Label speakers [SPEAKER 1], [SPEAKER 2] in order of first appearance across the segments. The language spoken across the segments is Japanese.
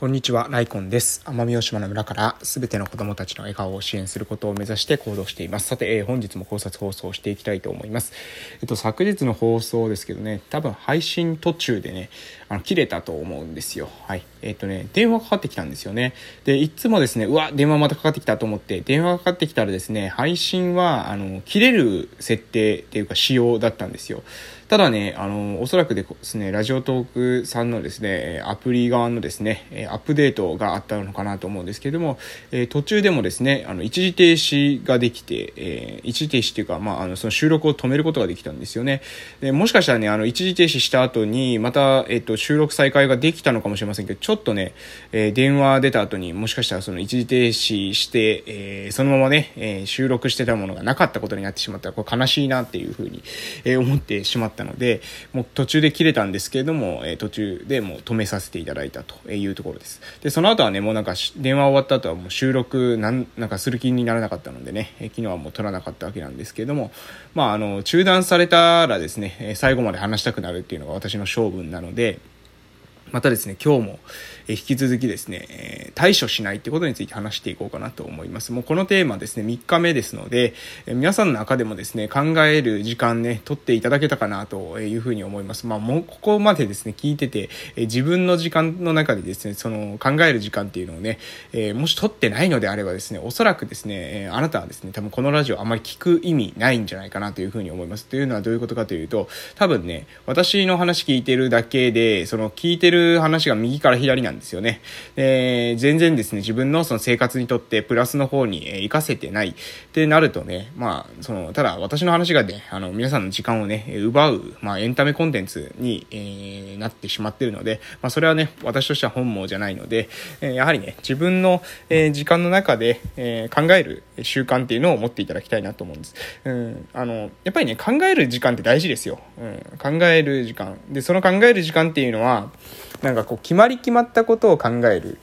[SPEAKER 1] こんにちは、ライコンです。奄美大島の村からすべての子供たちの笑顔を支援することを目指して行動しています。さて、えー、本日も考察放送をしていきたいと思います。えっと、昨日の放送ですけどね、多分配信途中でね、あの、切れたと思うんですよ。はい。えっとね、電話かかってきたんですよね。で、いつもですね、うわ、電話またかかってきたと思って、電話がかかってきたらですね、配信は、あの、切れる設定っていうか仕様だったんですよ。ただね、あの、おそらくですね、ラジオトークさんのですね、アプリ側のですね、アップデートがあったのかなと思うんですけれども、え途中でもですね、あの、一時停止ができて、え一時停止っていうか、まあ、あの、その収録を止めることができたんですよね。でもしかしたらね、あの、一時停止した後に、また、えっと、収録再開ができたのかもしれませんけど、ちょっとね、え電話出た後にもしかしたらその一時停止して、えそのままね、え収録してたものがなかったことになってしまったら、これ悲しいなっていうふうに、え思ってしまったので、もう途中で切れたんですけれども、え、途中でもう止めさせていただいたというところです。で、その後はね、もうなんか電話終わった後はもう収録なんなんかする気にならなかったのでね、え、昨日はもう撮らなかったわけなんですけれども、まああの、中断されたらですね、最後まで話したくなるっていうのが私の性分なので、またですね、今日も、引き続きですね、対処しないってことについて話していこうかなと思います。もうこのテーマですね、3日目ですので、皆さんの中でもですね、考える時間ね、取っていただけたかなというふうに思います。まあもうここまでですね、聞いてて、自分の時間の中でですね、その考える時間っていうのをね、もし取ってないのであればですね、おそらくですね、あなたはですね、多分このラジオあまり聞く意味ないんじゃないかなというふうに思います。というのはどういうことかというと、多分ね、私の話聞いてるだけで、その聞いてる話が右から左なんですよね。えー、全然ですね、自分のその生活にとってプラスの方に、えー、活かせてないってなるとね、まあ、その、ただ私の話がね、あの、皆さんの時間をね、奪う、まあ、エンタメコンテンツに、えー、なってしまってるので、まあ、それはね、私としては本望じゃないので、えー、やはりね、自分の、えー、時間の中で、えー、考える習慣っていうのを持っていただきたいなと思うんです。うん、あの、やっぱりね、考える時間って大事ですよ。うん、考える時間。で、その考える時間っていうのは、なんかこう決まり決まったことを考える。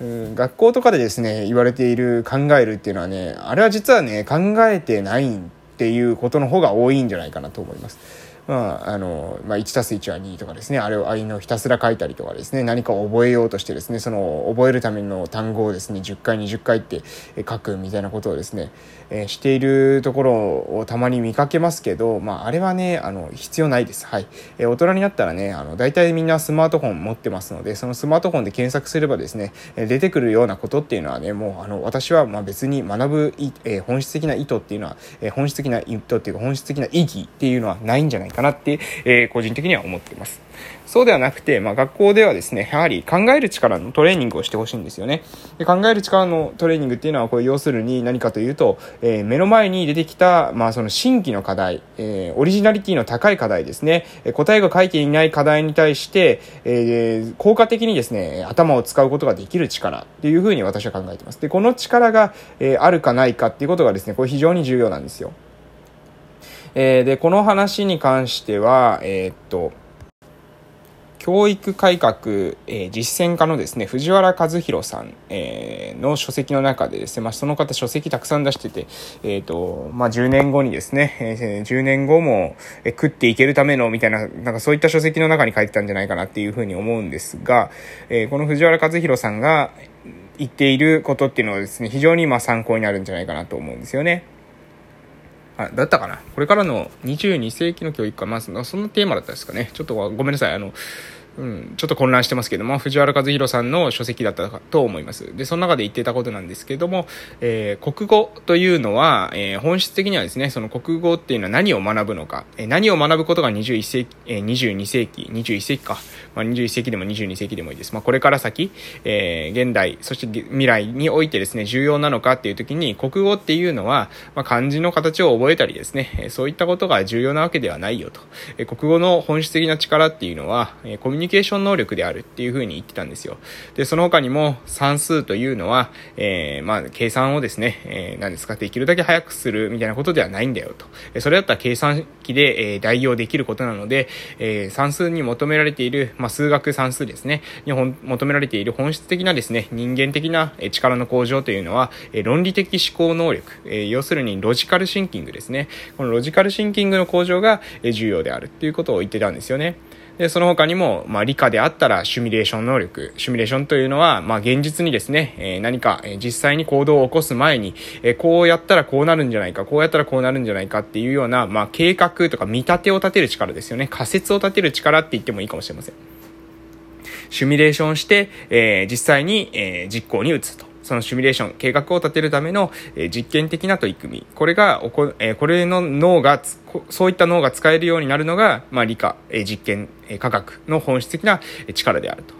[SPEAKER 1] うん、学校とかでですね言われている考えるっていうのはねあれは実はね考えてないっていうことの方が多いんじゃないかなと思います。まあ、あの、まあ、1たす1は2とかですね、あれを、あいのひたすら書いたりとかですね、何かを覚えようとしてですね、その、覚えるための単語をですね、10回、20回って書くみたいなことをですね、えー、しているところをたまに見かけますけど、まあ、あれはね、あの、必要ないです。はい。えー、大人になったらね、あの、大体みんなスマートフォン持ってますので、そのスマートフォンで検索すればですね、出てくるようなことっていうのはね、もう、あの、私は、まあ、別に学ぶ、えー、本質的な意図っていうのは、えー、本質的な意図っていうか、本質的な意義っていうのはないんじゃないかかなって、えー、個人的には思っています。そうではなくて、まあ、学校ではですね、やはり考える力のトレーニングをしてほしいんですよね。で考える力のトレーニングっていうのは、これ要するに何かというと、えー、目の前に出てきた、まあ、その新規の課題、えー、オリジナリティの高い課題ですね、答えが書いていない課題に対して、えー、効果的にですね、頭を使うことができる力っていうふうに私は考えています。で、この力が、えー、あるかないかっていうことがですね、これ非常に重要なんですよ。えー、で、この話に関しては、えー、っと、教育改革、えー、実践家のですね、藤原和弘さん、えー、の書籍の中でですね、まあ、その方書籍たくさん出してて、えっ、ー、と、まあ、10年後にですね、え、10年後も、え、食っていけるための、みたいな、なんかそういった書籍の中に書いてたんじゃないかなっていうふうに思うんですが、え、この藤原和弘さんが言っていることっていうのはですね、非常にま参考になるんじゃないかなと思うんですよね。あ、だったかなこれからの22世紀の教育か、まあ、そのテーマだったですかね。ちょっとごめんなさい。あの、うん、ちょっと混乱してますけども、藤原和弘さんの書籍だったと思います。で、その中で言ってたことなんですけども、えー、国語というのは、えー、本質的にはですね、その国語っていうのは何を学ぶのか、えー、何を学ぶことが21世紀、えー、22世紀、21世紀か、まあ、21世紀でも22世紀でもいいです。まあ、これから先、えー、現代、そして未来においてですね、重要なのかっていう時に、国語っていうのは、まあ、漢字の形を覚えたりですね、えそういったことが重要なわけではないよと。え国語の本質的な力っていうのは、えコミュニニケーション能力であるっていうふうに言ってたんですよ。で、その他にも算数というのは、えー、まあ、計算をですね、えー、何ですか、できるだけ早くするみたいなことではないんだよと。それだったら計算機で、えー、代用できることなので、えー、算数に求められている、まあ、数学算数ですね、に求められている本質的なですね、人間的な力の向上というのは、え論理的思考能力、え要するにロジカルシンキングですね。このロジカルシンキングの向上が重要であるっていうことを言ってたんですよね。で、その他にも、まあ、理科であったらシミュレーション能力。シミュレーションというのは、まあ、現実にですね、えー、何か、えー、実際に行動を起こす前に、えー、こうやったらこうなるんじゃないか、こうやったらこうなるんじゃないかっていうような、まあ、計画とか見立てを立てる力ですよね。仮説を立てる力って言ってもいいかもしれません。シミュレーションして、えー、実際に、えー、実行に移すと。そのシミュレーション、計画を立てるための、えー、実験的な取り組み。これがおこ、え、これの脳が、そういった脳が使えるようになるのが、まあ、理科、え、実験、え、科学の本質的な力であると。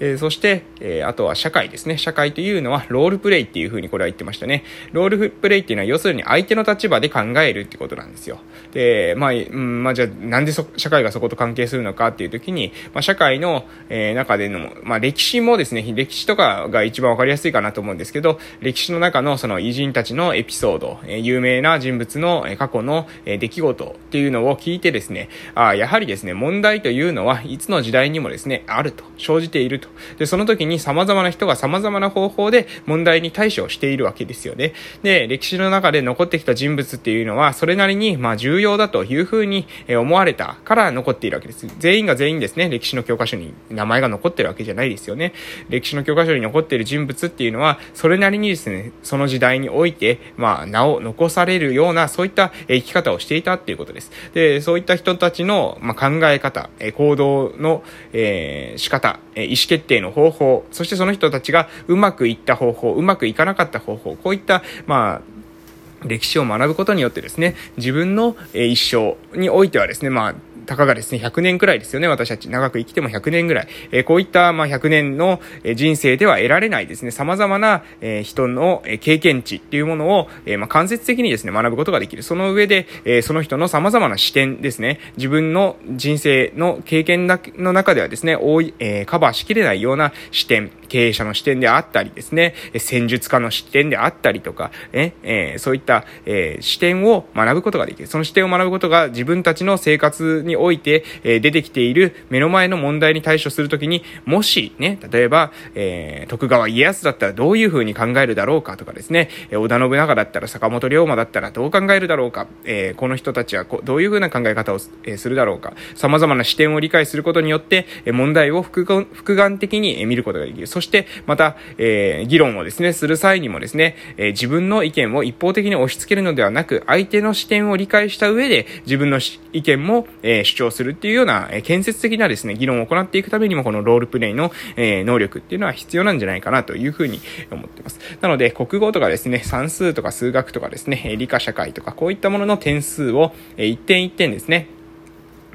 [SPEAKER 1] え、そして、え、あとは社会ですね。社会というのはロールプレイっていうふうにこれは言ってましたね。ロールプレイっていうのは要するに相手の立場で考えるってことなんですよ。で、まあ、うん、まあじゃあなんで社会がそこと関係するのかっていう時に、まあ社会の、え、中での、まあ歴史もですね、歴史とかが一番わかりやすいかなと思うんですけど、歴史の中のその偉人たちのエピソード、え、有名な人物の過去の出来事っていうのを聞いてですね、あやはりですね、問題というのはいつの時代にもですね、あると、生じていると。で、その時に様々な人が様々な方法で問題に対処しているわけですよね。で、歴史の中で残ってきた人物っていうのは、それなりに、まあ、重要だというふうに思われたから残っているわけです。全員が全員ですね、歴史の教科書に名前が残ってるわけじゃないですよね。歴史の教科書に残っている人物っていうのは、それなりにですね、その時代において、まあ、名を残されるような、そういった生き方をしていたっていうことです。で、そういった人たちの、まあ、考え方、え行動の、えー、仕方、え意思決定の方法、そしてその人たちがうまくいった方法、うまくいかなかった方法、こういった、まあ、歴史を学ぶことによってですね、自分の一生においてはですね、まあ、たかがですね、100年くらいですよね、私たち。長く生きても100年ぐらい。えー、こういった、まあ、100年の人生では得られないですね、様々な、えー、人の経験値っていうものを、えー、まあ、間接的にですね、学ぶことができる。その上で、えー、その人の様々な視点ですね、自分の人生の経験の中ではですね、多い、えー、カバーしきれないような視点、経営者の視点であったりですね、戦術家の視点であったりとか、ね、えー、そういった、えー、視点を学ぶことができる。その視点を学ぶことが自分たちの生活において、えー、出てきている目の前の問題に対処するときに、もしね、例えば、え、徳川家康だったらどういうふうに考えるだろうかとかですね、織田信長だったら坂本龍馬だったらどう考えるだろうか、え、この人たちはどういうふうな考え方を、え、するだろうか、様々な視点を理解することによって、え問題を複眼的に見ることができる。そして、また、えー、議論をですね、する際にもですね、えー、自分の意見を一方的に押し付けるのではなく、相手の視点を理解した上で、自分の意見も、えー、主張するっていうような、え建設的なですね、議論を行っていくためにも、このロールプレイの、え能力っていうのは必要なんじゃないかなというふうに思っています。なので、国語とかですね、算数とか数学とかですね、理科社会とか、こういったものの点数を、え一点一点ですね、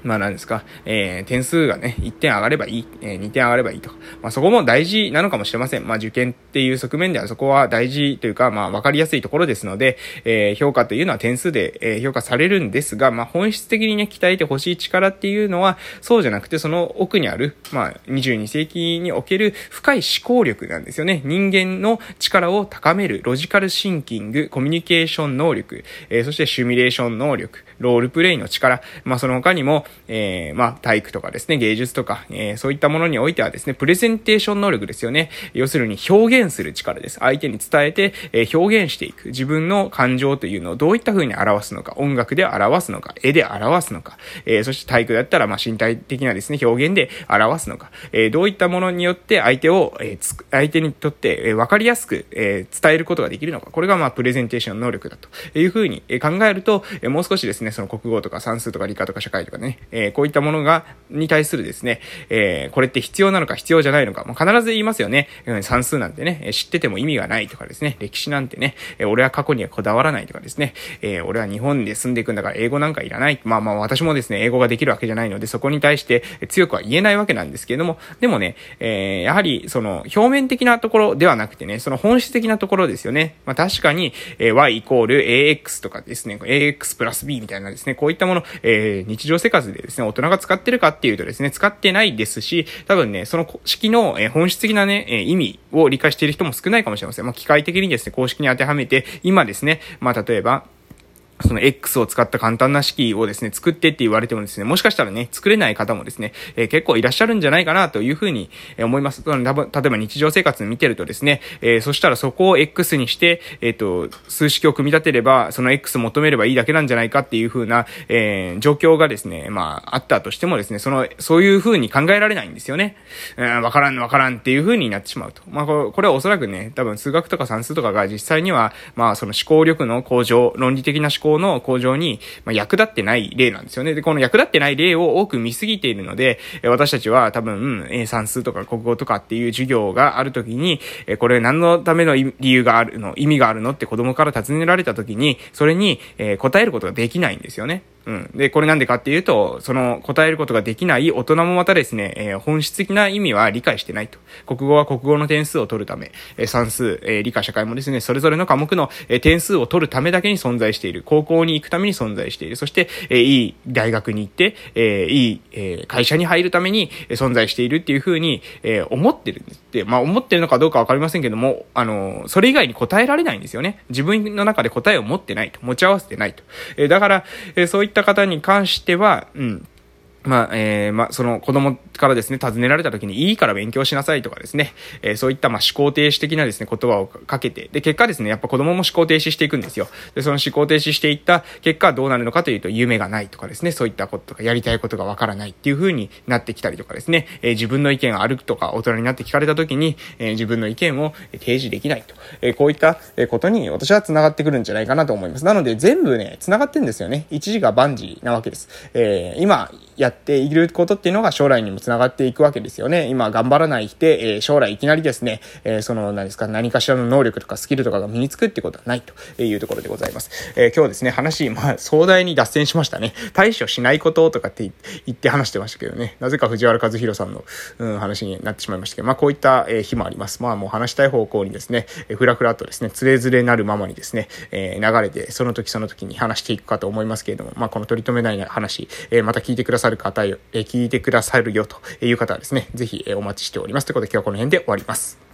[SPEAKER 1] まあ何ですか、えー、点数がね、1点上がればいい、えー、2点上がればいいとか、まあそこも大事なのかもしれません。まあ受験っていう側面ではそこは大事というか、まあ分かりやすいところですので、えー、評価というのは点数で、えー、評価されるんですが、まあ本質的にね、鍛えてほしい力っていうのは、そうじゃなくてその奥にある、まあ22世紀における深い思考力なんですよね。人間の力を高める、ロジカルシンキング、コミュニケーション能力、えー、そしてシミュレーション能力、ロールプレイの力、まあその他にも、えー、まあ体育とかですね、芸術とか、えー、そういったものにおいてはですね、プレゼンテーション能力ですよね。要するに表現する力です。相手に伝えて、えー、表現していく。自分の感情というのをどういった風に表すのか、音楽で表すのか、絵で表すのか、えー、そして体育だったら、まあ身体的なですね、表現で表すのか、えー、どういったものによって相手を、えー、相手にとって、えー、分かりやすく、えー、伝えることができるのか。これがまあプレゼンテーション能力だという風に考えると、えー、もう少しですね、その国語とか算数とか理科とか社会とかね、えー、こういったものが、に対するですね、えー、これって必要なのか必要じゃないのか、まあ、必ず言いますよね。算数なんてね、知ってても意味がないとかですね、歴史なんてね、俺は過去にはこだわらないとかですね、えー、俺は日本で住んでいくんだから英語なんかいらない。まあまあ私もですね、英語ができるわけじゃないので、そこに対して強くは言えないわけなんですけれども、でもね、えー、やはりその表面的なところではなくてね、その本質的なところですよね。まあ確かに、えー、y イコール ax とかですね、ax プラス b みたいなですね、こういったもの、えー、日常生活でですね、大人が使ってるかっていうとですね、使ってないですし、多分ね、その公式の、本質的なね、意味を理解している人も少ないかもしれません。まあ、機械的にですね、公式に当てはめて、今ですね、まあ、例えば、その X を使った簡単な式をですね、作ってって言われてもですね、もしかしたらね、作れない方もですね、えー、結構いらっしゃるんじゃないかなというふうに思います。例えば日常生活見てるとですね、えー、そしたらそこを X にして、えっ、ー、と、数式を組み立てれば、その X 求めればいいだけなんじゃないかっていうふうな、えー、状況がですね、まあ、あったとしてもですね、その、そういうふうに考えられないんですよね。わからん、わからんっていうふうになってしまうと。まあ、これはおそらくね、多分数学とか算数とかが実際には、まあ、その思考力の向上、論理的な思考の向上に、ま、役立ってない例なんですよね。で、この役立ってない例を多く見すぎているので、私たちは多分、え算数とか国語とかっていう授業がある時に、えこれ何のための理由があるの、意味があるのって子供から尋ねられた時に、それに、え答えることができないんですよね。うん。で、これなんでかっていうと、その答えることができない大人もまたですね、えー、本質的な意味は理解してないと。国語は国語の点数を取るため、えー、算数、えー、理科社会もですね、それぞれの科目の、えー、点数を取るためだけに存在している。高校に行くために存在している。そして、えー、いい大学に行って、えー、いい、えー、会社に入るために存在しているっていうふうに、えー、思ってるんですって。まあ、思ってるのかどうかわかりませんけども、あの、それ以外に答えられないんですよね。自分の中で答えを持ってないと。持ち合わせてないと。えー、だから、えー、そういったた方に関しては、うん、まあ、えー、まあ、その子供からですね、尋ねられた時にいいから勉強しなさいとかですね、えー、そういったまあ思考停止的なですね、言葉をかけて、で、結果ですね、やっぱ子供も思考停止していくんですよ。で、その思考停止していった結果どうなるのかというと、夢がないとかですね、そういったこととか、やりたいことがわからないっていう風になってきたりとかですね、えー、自分の意見があるとか、大人になって聞かれた時に、えー、自分の意見を提示できないと、えー、こういったことに私は繋がってくるんじゃないかなと思います。なので、全部ね、繋がってんですよね。一時が万事なわけです。えー、今、やっていることっていうのが将来にもつながっていくわけですよね。今頑張らないで、えー、将来いきなりですね、えー、その、何ですか、何かしらの能力とかスキルとかが身につくってことはないというところでございます。えー、今日ですね、話、まあ、壮大に脱線しましたね。対処しないこととかって言って話してましたけどね。なぜか藤原和弘さんの、うん、話になってしまいましたけど、まあ、こういった、え日もあります。まあ、もう話したい方向にですね、えふらふらとですね、つれづれなるままにですね、え流れて、その時その時に話していくかと思いますけれども、まあ、この取り留めない話、えまた聞いてくださる方、え聞いてくださるよという方はですね、ぜひお待ちしております。ということで今日はこの辺で終わります。